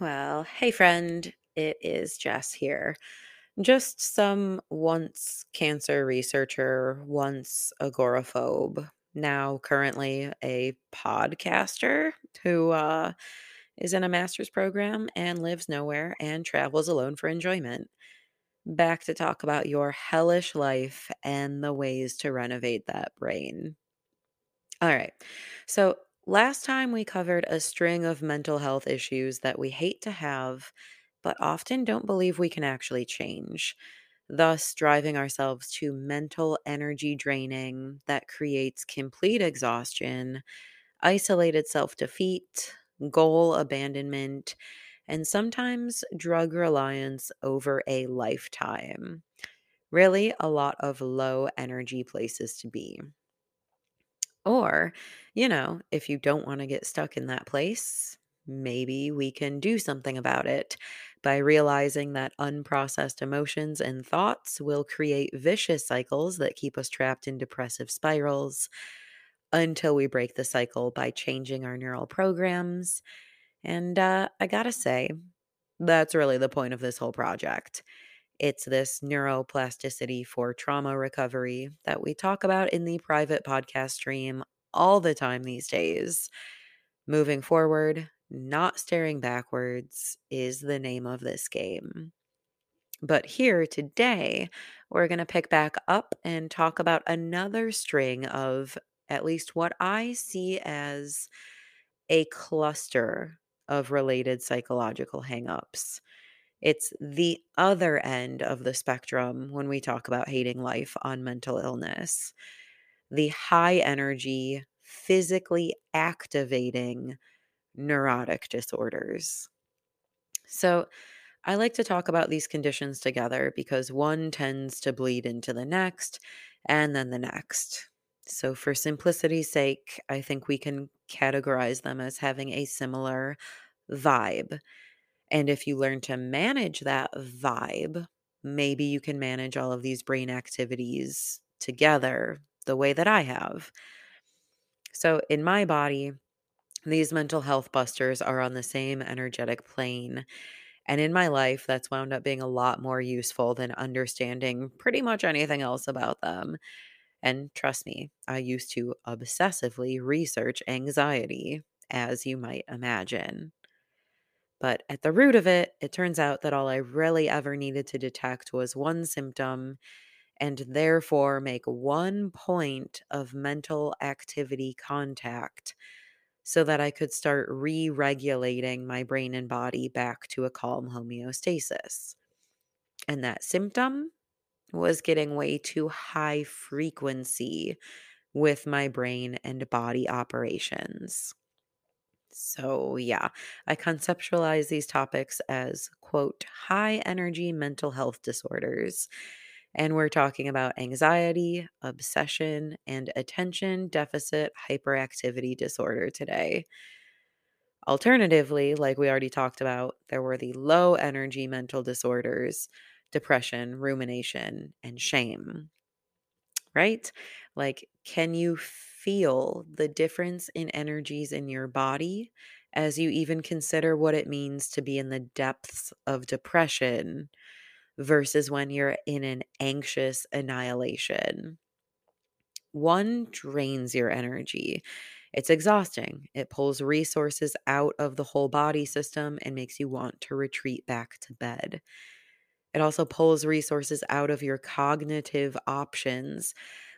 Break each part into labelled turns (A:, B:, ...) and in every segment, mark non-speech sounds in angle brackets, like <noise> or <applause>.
A: Well, hey friend, it is Jess here. Just some once cancer researcher, once agoraphobe, now currently a podcaster who uh, is in a master's program and lives nowhere and travels alone for enjoyment. Back to talk about your hellish life and the ways to renovate that brain. All right. So, last time we covered a string of mental health issues that we hate to have, but often don't believe we can actually change, thus driving ourselves to mental energy draining that creates complete exhaustion, isolated self defeat, goal abandonment, and sometimes drug reliance over a lifetime. Really, a lot of low energy places to be. Or, you know, if you don't want to get stuck in that place, maybe we can do something about it by realizing that unprocessed emotions and thoughts will create vicious cycles that keep us trapped in depressive spirals until we break the cycle by changing our neural programs. And uh, I gotta say, that's really the point of this whole project. It's this neuroplasticity for trauma recovery that we talk about in the private podcast stream all the time these days. Moving forward, not staring backwards is the name of this game. But here today, we're going to pick back up and talk about another string of at least what I see as a cluster of related psychological hangups. It's the other end of the spectrum when we talk about hating life on mental illness. The high energy, physically activating neurotic disorders. So, I like to talk about these conditions together because one tends to bleed into the next and then the next. So, for simplicity's sake, I think we can categorize them as having a similar vibe. And if you learn to manage that vibe, maybe you can manage all of these brain activities together the way that I have. So, in my body, these mental health busters are on the same energetic plane. And in my life, that's wound up being a lot more useful than understanding pretty much anything else about them. And trust me, I used to obsessively research anxiety, as you might imagine. But at the root of it, it turns out that all I really ever needed to detect was one symptom and therefore make one point of mental activity contact so that I could start re regulating my brain and body back to a calm homeostasis. And that symptom was getting way too high frequency with my brain and body operations. So, yeah, I conceptualize these topics as, quote, high energy mental health disorders. And we're talking about anxiety, obsession, and attention deficit hyperactivity disorder today. Alternatively, like we already talked about, there were the low energy mental disorders, depression, rumination, and shame. Right? Like, can you feel the difference in energies in your body as you even consider what it means to be in the depths of depression versus when you're in an anxious annihilation? One drains your energy. It's exhausting. It pulls resources out of the whole body system and makes you want to retreat back to bed. It also pulls resources out of your cognitive options,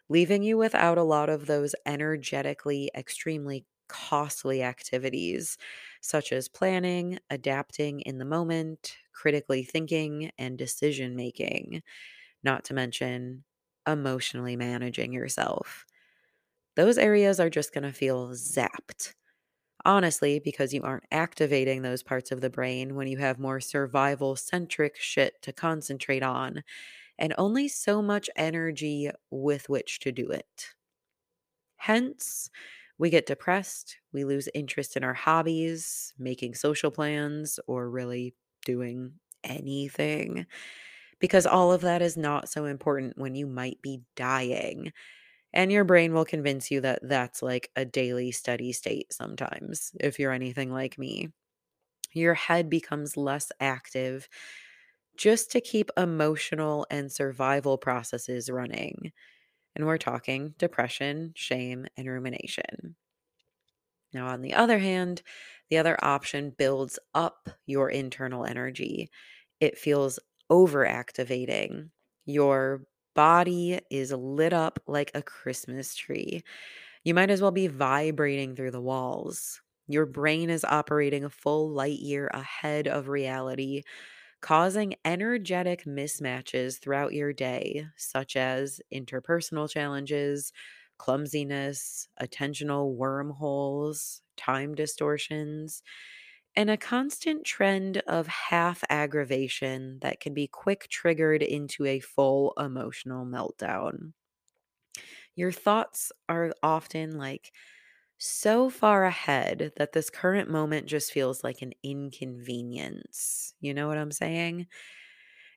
A: leaving you without a lot of those energetically extremely costly activities, such as planning, adapting in the moment, critically thinking, and decision making, not to mention emotionally managing yourself. Those areas are just going to feel zapped. Honestly, because you aren't activating those parts of the brain when you have more survival centric shit to concentrate on, and only so much energy with which to do it. Hence, we get depressed, we lose interest in our hobbies, making social plans, or really doing anything. Because all of that is not so important when you might be dying. And your brain will convince you that that's like a daily steady state sometimes, if you're anything like me. Your head becomes less active just to keep emotional and survival processes running. And we're talking depression, shame, and rumination. Now, on the other hand, the other option builds up your internal energy. It feels overactivating. Your body is lit up like a Christmas tree. You might as well be vibrating through the walls. Your brain is operating a full light year ahead of reality, causing energetic mismatches throughout your day, such as interpersonal challenges, clumsiness, attentional wormholes, time distortions, and a constant trend of half aggravation that can be quick triggered into a full emotional meltdown. Your thoughts are often like so far ahead that this current moment just feels like an inconvenience. You know what I'm saying?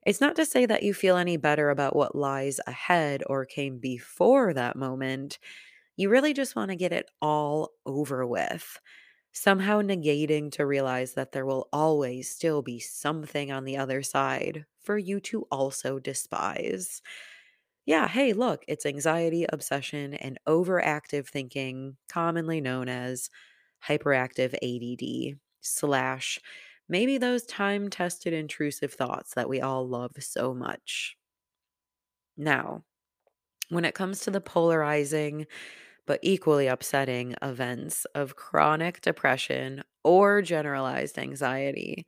A: It's not to say that you feel any better about what lies ahead or came before that moment. You really just want to get it all over with, somehow negating to realize that there will always still be something on the other side for you to also despise. Yeah, hey, look, it's anxiety, obsession, and overactive thinking, commonly known as hyperactive ADD, slash maybe those time tested intrusive thoughts that we all love so much. Now, when it comes to the polarizing but equally upsetting events of chronic depression or generalized anxiety,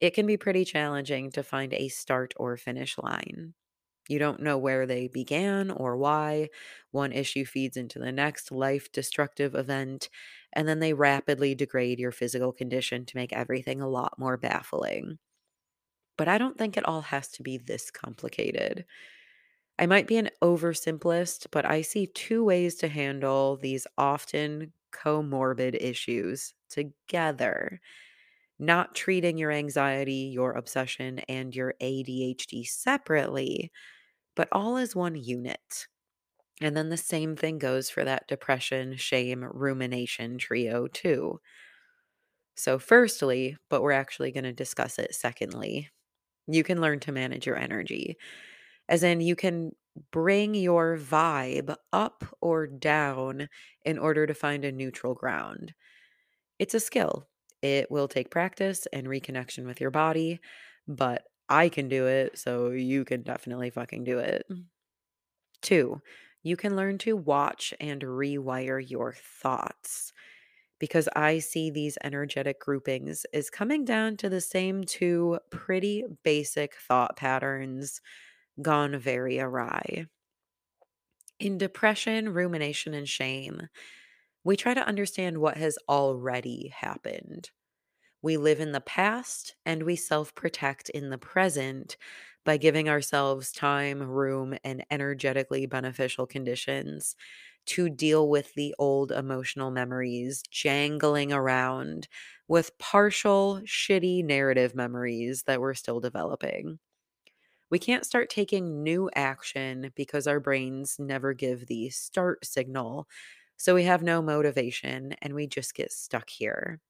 A: it can be pretty challenging to find a start or finish line. You don't know where they began or why. One issue feeds into the next life destructive event, and then they rapidly degrade your physical condition to make everything a lot more baffling. But I don't think it all has to be this complicated. I might be an oversimplist, but I see two ways to handle these often comorbid issues together. Not treating your anxiety, your obsession, and your ADHD separately, but all as one unit. And then the same thing goes for that depression, shame, rumination trio, too. So, firstly, but we're actually going to discuss it secondly, you can learn to manage your energy. As in, you can bring your vibe up or down in order to find a neutral ground. It's a skill. It will take practice and reconnection with your body, but I can do it, so you can definitely fucking do it. Mm. Two, you can learn to watch and rewire your thoughts because I see these energetic groupings is coming down to the same two pretty basic thought patterns gone very awry. In depression, rumination, and shame, we try to understand what has already happened. We live in the past and we self protect in the present by giving ourselves time, room, and energetically beneficial conditions to deal with the old emotional memories jangling around with partial, shitty narrative memories that we're still developing. We can't start taking new action because our brains never give the start signal. So we have no motivation and we just get stuck here.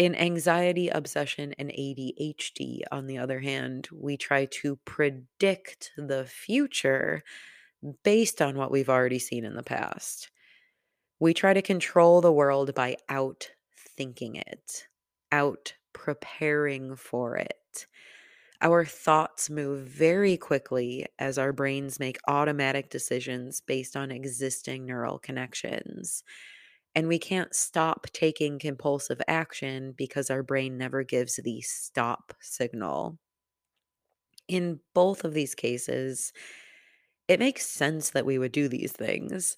A: In anxiety, obsession, and ADHD, on the other hand, we try to predict the future based on what we've already seen in the past. We try to control the world by out thinking it, out preparing for it. Our thoughts move very quickly as our brains make automatic decisions based on existing neural connections. And we can't stop taking compulsive action because our brain never gives the stop signal. In both of these cases, it makes sense that we would do these things.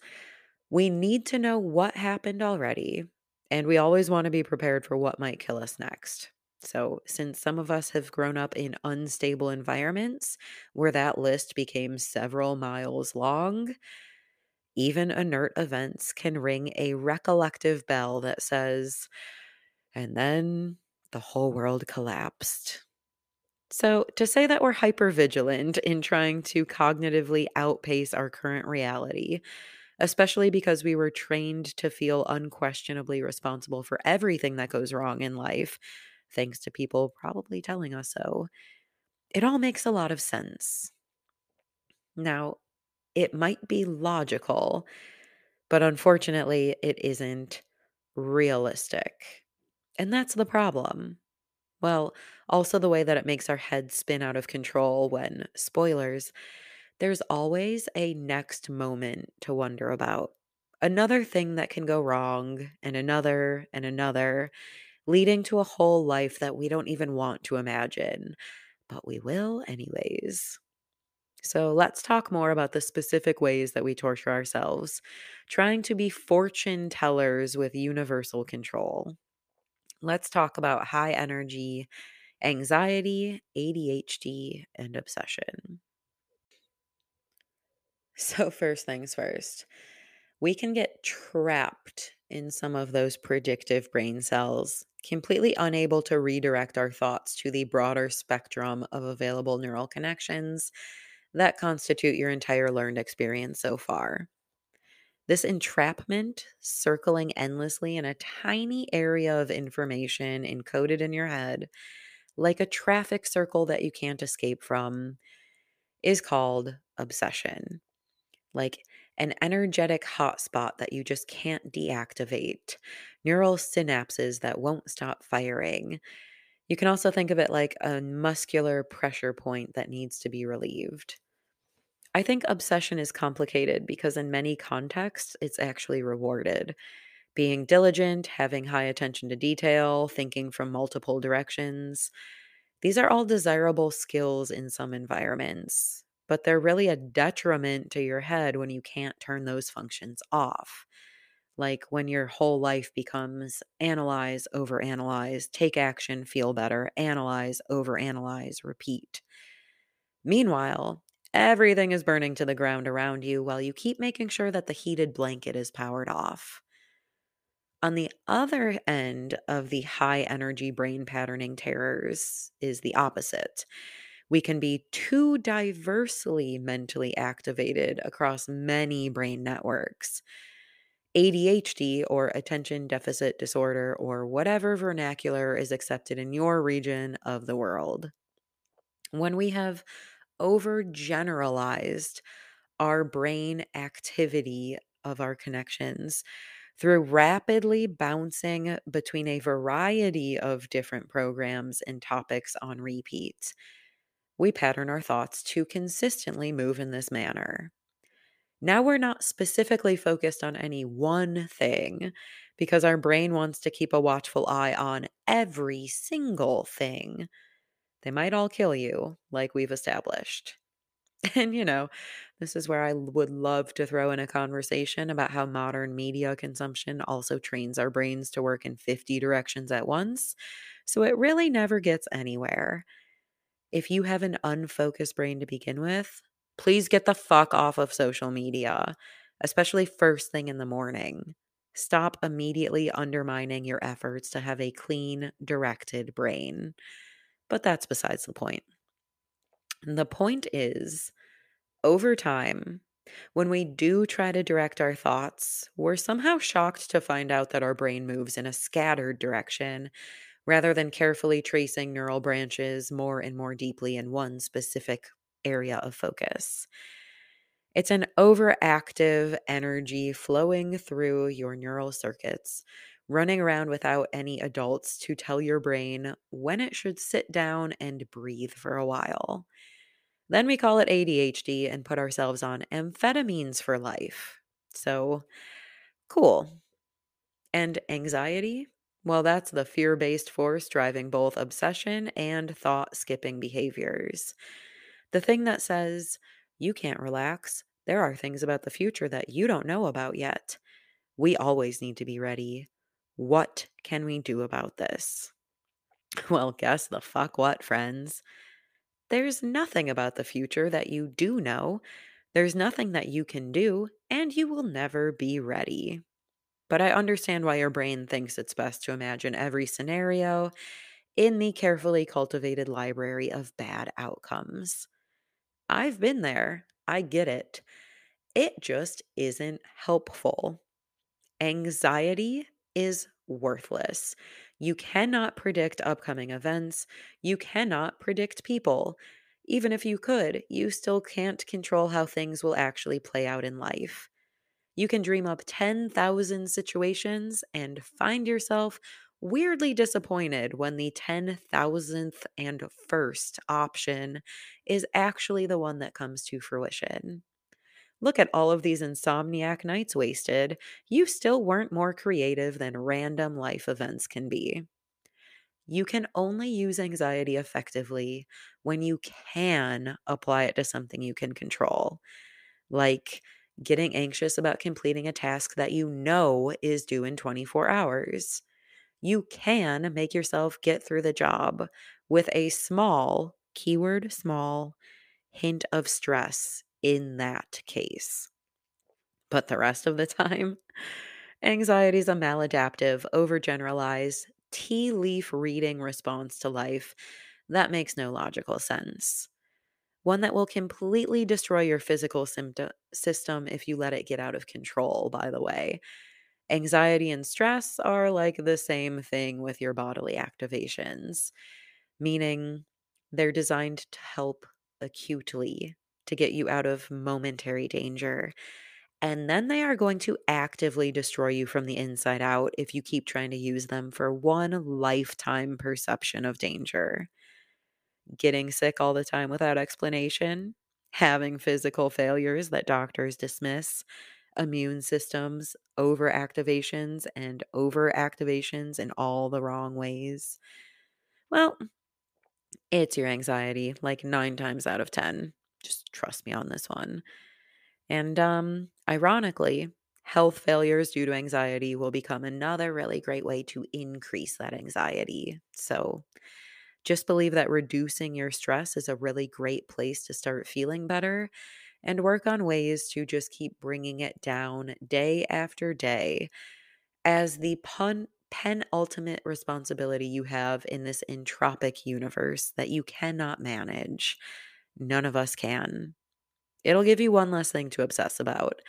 A: We need to know what happened already, and we always want to be prepared for what might kill us next. So, since some of us have grown up in unstable environments where that list became several miles long, even inert events can ring a recollective bell that says, and then the whole world collapsed. So, to say that we're hyper vigilant in trying to cognitively outpace our current reality, especially because we were trained to feel unquestionably responsible for everything that goes wrong in life, thanks to people probably telling us so, it all makes a lot of sense. Now, it might be logical, but unfortunately, it isn't realistic. And that's the problem. Well, also the way that it makes our heads spin out of control when, spoilers, there's always a next moment to wonder about. Another thing that can go wrong, and another, and another, leading to a whole life that we don't even want to imagine. But we will, anyways. So let's talk more about the specific ways that we torture ourselves, trying to be fortune tellers with universal control. Let's talk about high energy, anxiety, ADHD, and obsession. So, first things first, we can get trapped in some of those predictive brain cells, completely unable to redirect our thoughts to the broader spectrum of available neural connections that constitute your entire learned experience so far. This entrapment, circling endlessly in a tiny area of information encoded in your head, like a traffic circle that you can't escape from, is called obsession. Like an energetic hotspot that you just can't deactivate, neural synapses that won't stop firing. You can also think of it like a muscular pressure point that needs to be relieved. I think obsession is complicated because in many contexts, it's actually rewarded. Being diligent, having high attention to detail, thinking from multiple directions. These are all desirable skills in some environments, but they're really a detriment to your head when you can't turn those functions off. Like when your whole life becomes analyze, overanalyze, take action, feel better, analyze, overanalyze, repeat. Meanwhile, Everything is burning to the ground around you while you keep making sure that the heated blanket is powered off. On the other end of the high energy brain patterning terrors is the opposite. We can be too diversely mentally activated across many brain networks. ADHD or attention deficit disorder or whatever vernacular is accepted in your region of the world. When we have overgeneralized our brain activity of our connections through rapidly bouncing between a variety of different programs and topics on repeat. We pattern our thoughts to consistently move in this manner. Now we're not specifically focused on any one thing because our brain wants to keep a watchful eye on every single thing. They might all kill you, like we've established. <laughs> And, you know, this is where I would love to throw in a conversation about how modern media consumption also trains our brains to work in 50 directions at once. So it really never gets anywhere. If you have an unfocused brain to begin with, please get the fuck off of social media, especially first thing in the morning. Stop immediately undermining your efforts to have a clean, directed brain. But that's besides the point. The point is, over time, when we do try to direct our thoughts, we're somehow shocked to find out that our brain moves in a scattered direction rather than carefully tracing neural branches more and more deeply in one specific area of focus. It's an overactive energy flowing through your neural circuits, running around without any adults to tell your brain when it should sit down and breathe for a while. Then we call it ADHD and put ourselves on amphetamines for life. So, cool. And anxiety? Well, that's the fear based force driving both obsession and thought skipping behaviors. The thing that says, you can't relax, there are things about the future that you don't know about yet. We always need to be ready. What can we do about this? <laughs> Well, guess the fuck what, friends. There's nothing about the future that you do know. There's nothing that you can do, and you will never be ready. But I understand why your brain thinks it's best to imagine every scenario in the carefully cultivated library of bad outcomes. I've been there. I get it. It just isn't helpful. Anxiety is worthless. You cannot predict upcoming events. You cannot predict people. Even if you could, you still can't control how things will actually play out in life. You can dream up 10,000 situations and find yourself weirdly disappointed when the 10,000th and first option is actually the one that comes to fruition. Look at all of these insomniac nights wasted. You still weren't more creative than random life events can be. You can only use anxiety effectively when you can apply it to something you can control, like getting anxious about completing a task that you know is due in 24 hours. You can make yourself get through the job with a small, keyword small, hint of stress in that case. But the rest of the time, <laughs> anxiety is a maladaptive, overgeneralized, tea leaf reading response to life that makes no logical sense one that will completely destroy your physical symptom- system if you let it get out of control, by the way. Anxiety and stress are like the same thing with your bodily activations, meaning they're designed to help acutely to get you out of momentary danger. And then they are going to actively destroy you from the inside out if you keep trying to use them for one lifetime perception of danger getting sick all the time without explanation, having physical failures that doctors dismiss, immune systems overactivations and overactivations in all the wrong ways. Well, it's your anxiety, like nine times out of 10. Just trust me on this one. And um, ironically, health failures due to anxiety will become another really great way to increase that anxiety. So, just believe that reducing your stress is a really great place to start feeling better and work on ways to just keep bringing it down day after day as the pun- penultimate responsibility you have in this entropic universe that you cannot manage. None of us can. It'll give you one less thing to obsess about.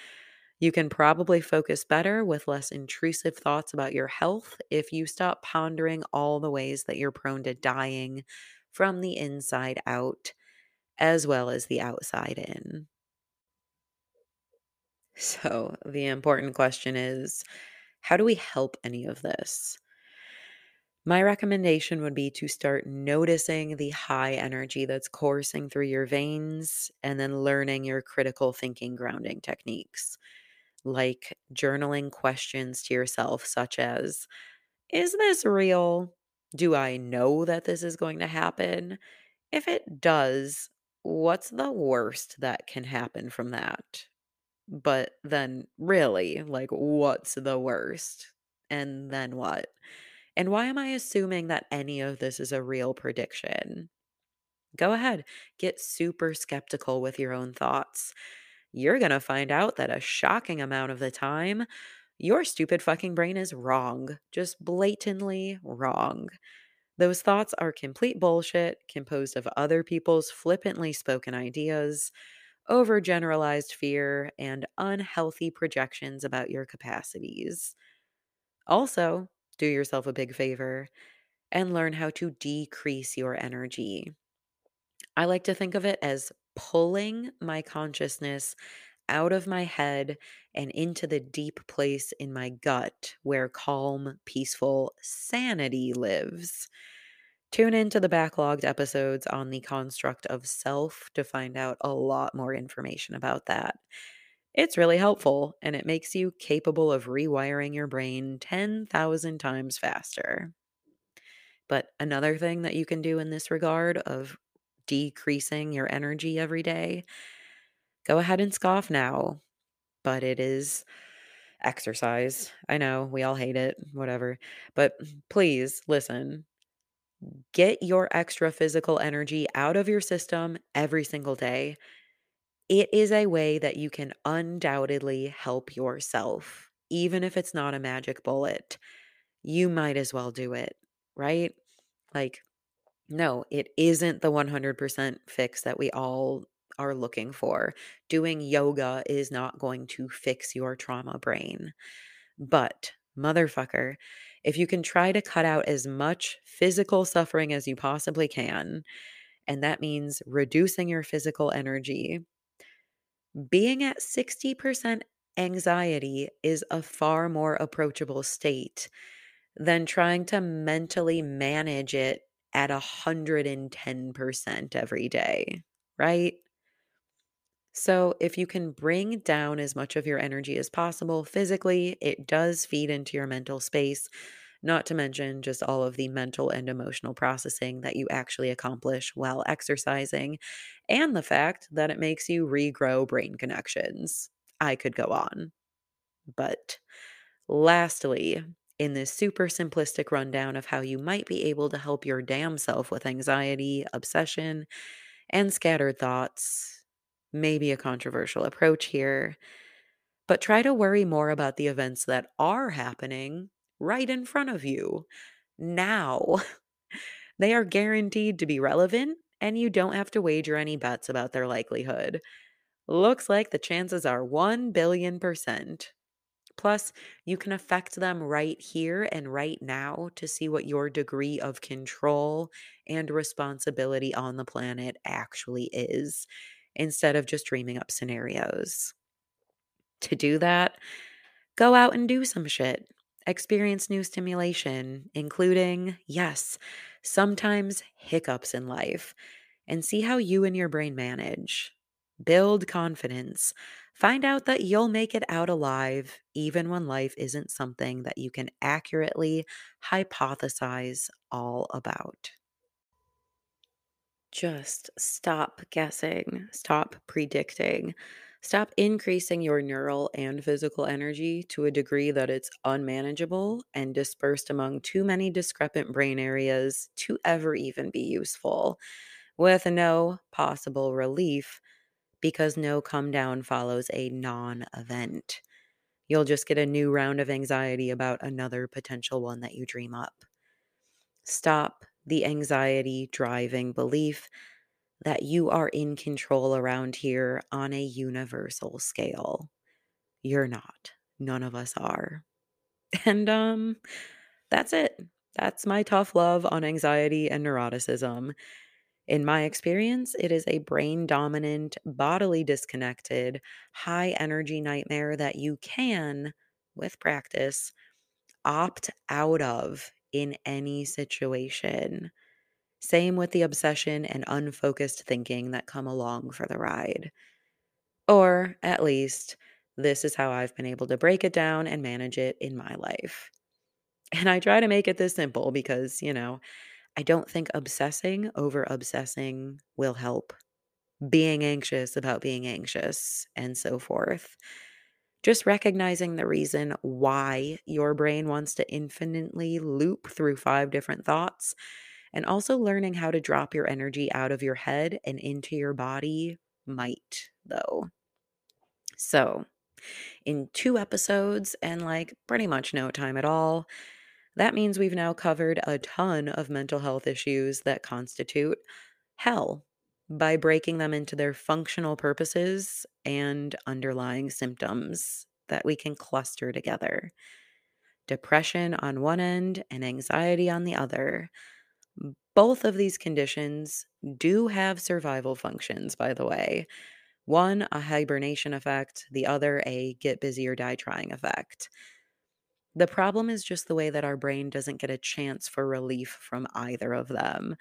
A: You can probably focus better with less intrusive thoughts about your health if you stop pondering all the ways that you're prone to dying from the inside out as well as the outside in. So, the important question is how do we help any of this? My recommendation would be to start noticing the high energy that's coursing through your veins and then learning your critical thinking grounding techniques like journaling questions to yourself, such as Is this real? Do I know that this is going to happen? If it does, what's the worst that can happen from that? But then, really, like, what's the worst? And then what? And why am I assuming that any of this is a real prediction? Go ahead, get super skeptical with your own thoughts. You're going to find out that a shocking amount of the time, your stupid fucking brain is wrong, just blatantly wrong. Those thoughts are complete bullshit, composed of other people's flippantly spoken ideas, overgeneralized fear, and unhealthy projections about your capacities. Also, do yourself a big favor and learn how to decrease your energy. I like to think of it as pulling my consciousness out of my head and into the deep place in my gut where calm, peaceful sanity lives. Tune into the backlogged episodes on the construct of self to find out a lot more information about that. It's really helpful and it makes you capable of rewiring your brain 10,000 times faster. But another thing that you can do in this regard of decreasing your energy every day, go ahead and scoff now. But it is exercise. I know we all hate it, whatever. But please listen. Get your extra physical energy out of your system every single day it is a way that you can undoubtedly help yourself, even if it's not a magic bullet. You might as well do it, right? Like, no, it isn't the 100% fix that we all are looking for. Doing yoga is not going to fix your trauma brain. But, motherfucker, if you can try to cut out as much physical suffering as you possibly can, and that means reducing your physical energy, being at 60% anxiety is a far more approachable state than trying to mentally manage it at 110% every day, right? So, if you can bring down as much of your energy as possible physically, it does feed into your mental space, not to mention just all of the mental and emotional processing that you actually accomplish while exercising, and the fact that it makes you regrow brain connections. I could go on. But lastly, in this super simplistic rundown of how you might be able to help your damn self with anxiety, obsession, and scattered thoughts, maybe a controversial approach here, but try to worry more about the events that are happening right in front of you now. <laughs> they are guaranteed to be relevant, and you don't have to wager any bets about their likelihood. Looks like the chances are 1 billion percent. Plus, you can affect them right here and right now to see what your degree of control and responsibility on the planet actually is, instead of just dreaming up scenarios. To do that, go out and do some shit. Experience new stimulation, including, yes, sometimes hiccups in life, and see how you and your brain manage. Build confidence. Find out that you'll make it out alive, even when life isn't something that you can accurately hypothesize all about. Just stop guessing, stop predicting. Stop increasing your neural and physical energy to a degree that it's unmanageable and dispersed among too many discrepant brain areas to ever even be useful, with no possible relief because no come down follows a non event. You'll just get a new round of anxiety about another potential one that you dream up. Stop the anxiety driving belief that you are in control around here on a universal scale. You're not. None of us are. <laughs> And um that's it. That's my tough love on anxiety and neuroticism. In my experience, it is a brain dominant, bodily disconnected, high energy nightmare that you can, with practice, opt out of in any situation. Same with the obsession and unfocused thinking that come along for the ride. Or at least, this is how I've been able to break it down and manage it in my life. And I try to make it this simple because, you know, I don't think obsessing over obsessing will help. Being anxious about being anxious and so forth. Just recognizing the reason why your brain wants to infinitely loop through five different thoughts And also learning how to drop your energy out of your head and into your body might, though. So, in two episodes and like pretty much no time at all, that means we've now covered a ton of mental health issues that constitute hell by breaking them into their functional purposes and underlying symptoms that we can cluster together. Depression on one end and anxiety on the other. Both of these conditions do have survival functions, by the way. One, a hibernation effect, the other, a get busy or die trying effect. The problem is just the way that our brain doesn't get a chance for relief from either of them,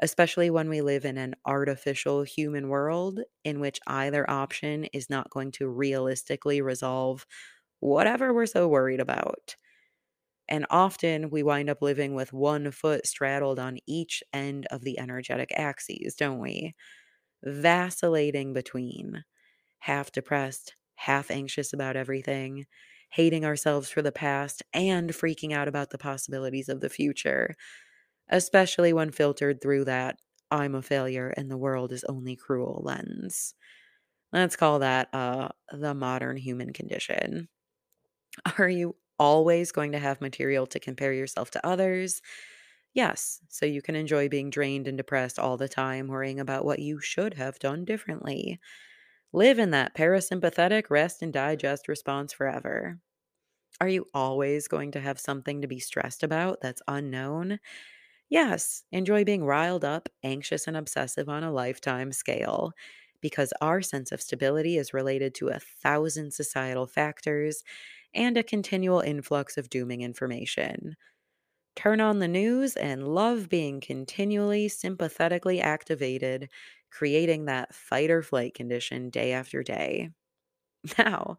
A: especially when we live in an artificial human world in which either option is not going to realistically resolve whatever we're so worried about. And often we wind up living with one foot straddled on each end of the energetic axes, don't we? Vacillating between half depressed, half anxious about everything, hating ourselves for the past, and freaking out about the possibilities of the future, especially when filtered through that I'm a failure and the world is only cruel lens. Let's call that uh, the modern human condition. <laughs> Are you always going to have material to compare yourself to others? Yes, so you can enjoy being drained and depressed all the time, worrying about what you should have done differently. Live in that parasympathetic rest and digest response forever. Are you always going to have something to be stressed about that's unknown? Yes, enjoy being riled up, anxious, and obsessive on a lifetime scale because our sense of stability is related to a thousand societal factors and a continual influx of dooming information. Turn on the news and love being continually sympathetically activated creating that fight or flight condition day after day. <laughs> Now,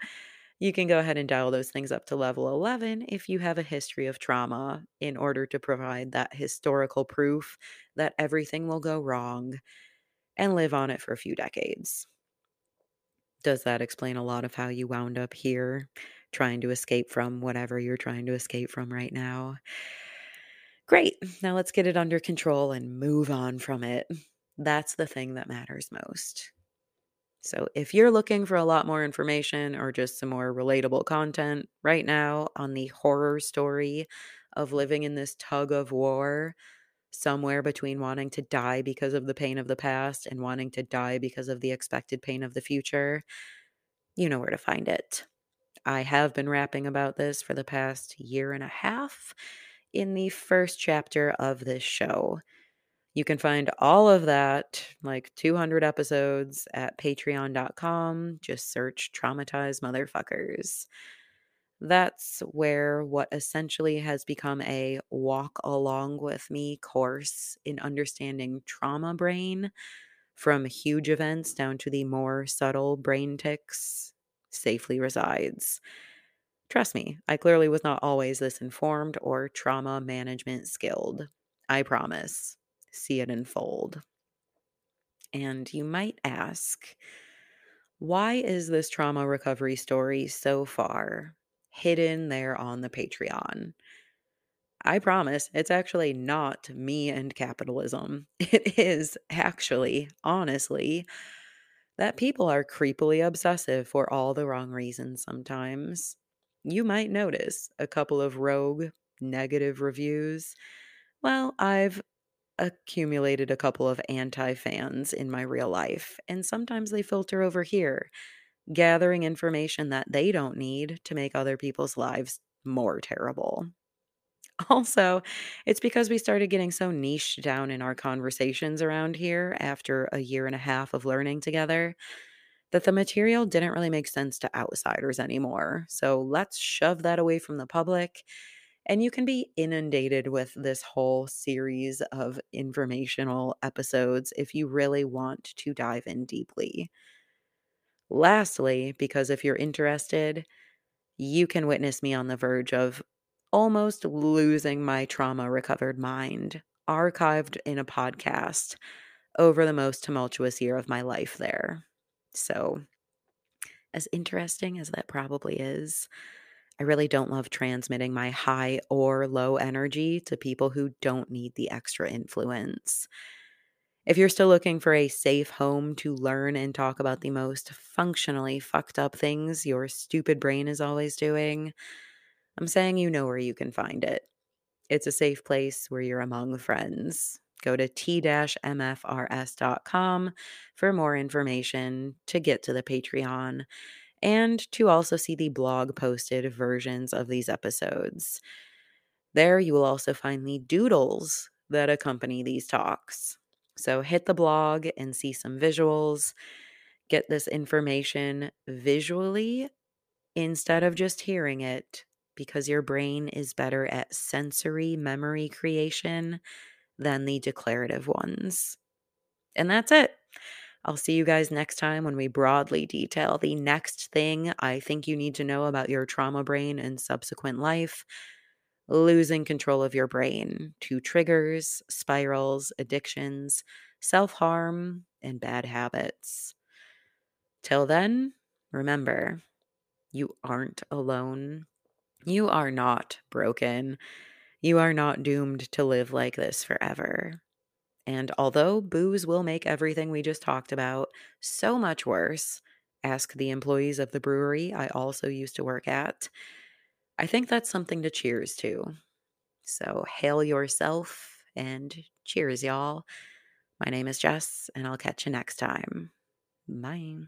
A: you can go ahead and dial those things up to level 11 if you have a history of trauma in order to provide that historical proof that everything will go wrong and live on it for a few decades. Does that explain a lot of how you wound up here, trying to escape from whatever you're trying to escape from right now? Great. Now let's get it under control and move on from it. That's the thing that matters most. So, if you're looking for a lot more information or just some more relatable content right now on the horror story of living in this tug of war, somewhere between wanting to die because of the pain of the past and wanting to die because of the expected pain of the future, you know where to find it. I have been rapping about this for the past year and a half in the first chapter of this show. You can find all of that, like 200 episodes, at patreon.com. Just search traumatized motherfuckers. That's where what essentially has become a walk along with me course in understanding trauma brain from huge events down to the more subtle brain ticks safely resides. Trust me, I clearly was not always this informed or trauma management skilled. I promise see it unfold. And you might ask, why is this trauma recovery story so far hidden there on the Patreon? I promise it's actually not me and capitalism. <laughs> It is actually, honestly, that people are creepily obsessive for all the wrong reasons sometimes. You might notice a couple of rogue negative reviews. Well, I've accumulated a couple of anti fans in my real life, and sometimes they filter over here, gathering information that they don't need to make other people's lives more terrible. <laughs> Also, it's because we started getting so niche down in our conversations around here after a year and a half of learning together that the material didn't really make sense to outsiders anymore. So let's shove that away from the public and you can be inundated with this whole series of informational episodes if you really want to dive in deeply. Lastly, because if you're interested, you can witness me on the verge of almost losing my trauma recovered mind, archived in a podcast over the most tumultuous year of my life there. So, as interesting as that probably is, I really don't love transmitting my high or low energy to people who don't need the extra influence. If you're still looking for a safe home to learn and talk about the most functionally fucked up things your stupid brain is always doing, I'm saying you know where you can find it. It's a safe place where you're among friends. Go to t-mfrs.com for more information to get to the Patreon and to also see the blog posted versions of these episodes. There you will also find the doodles that accompany these talks. So hit the blog and see some visuals. Get this information visually instead of just hearing it because your brain is better at sensory memory creation than the declarative ones. And that's it. I'll see you guys next time when we broadly detail the next thing I think you need to know about your trauma brain and subsequent life losing control of your brain to triggers, spirals, addictions, self harm, and bad habits. Till then, remember, you aren't alone. You are not broken. You are not doomed to live like this forever. And although booze will make everything we just talked about so much worse, ask the employees of the brewery I also used to work at. I think that's something to cheers to. So, hail yourself and cheers, y'all. My name is Jess, and I'll catch you next time. Bye.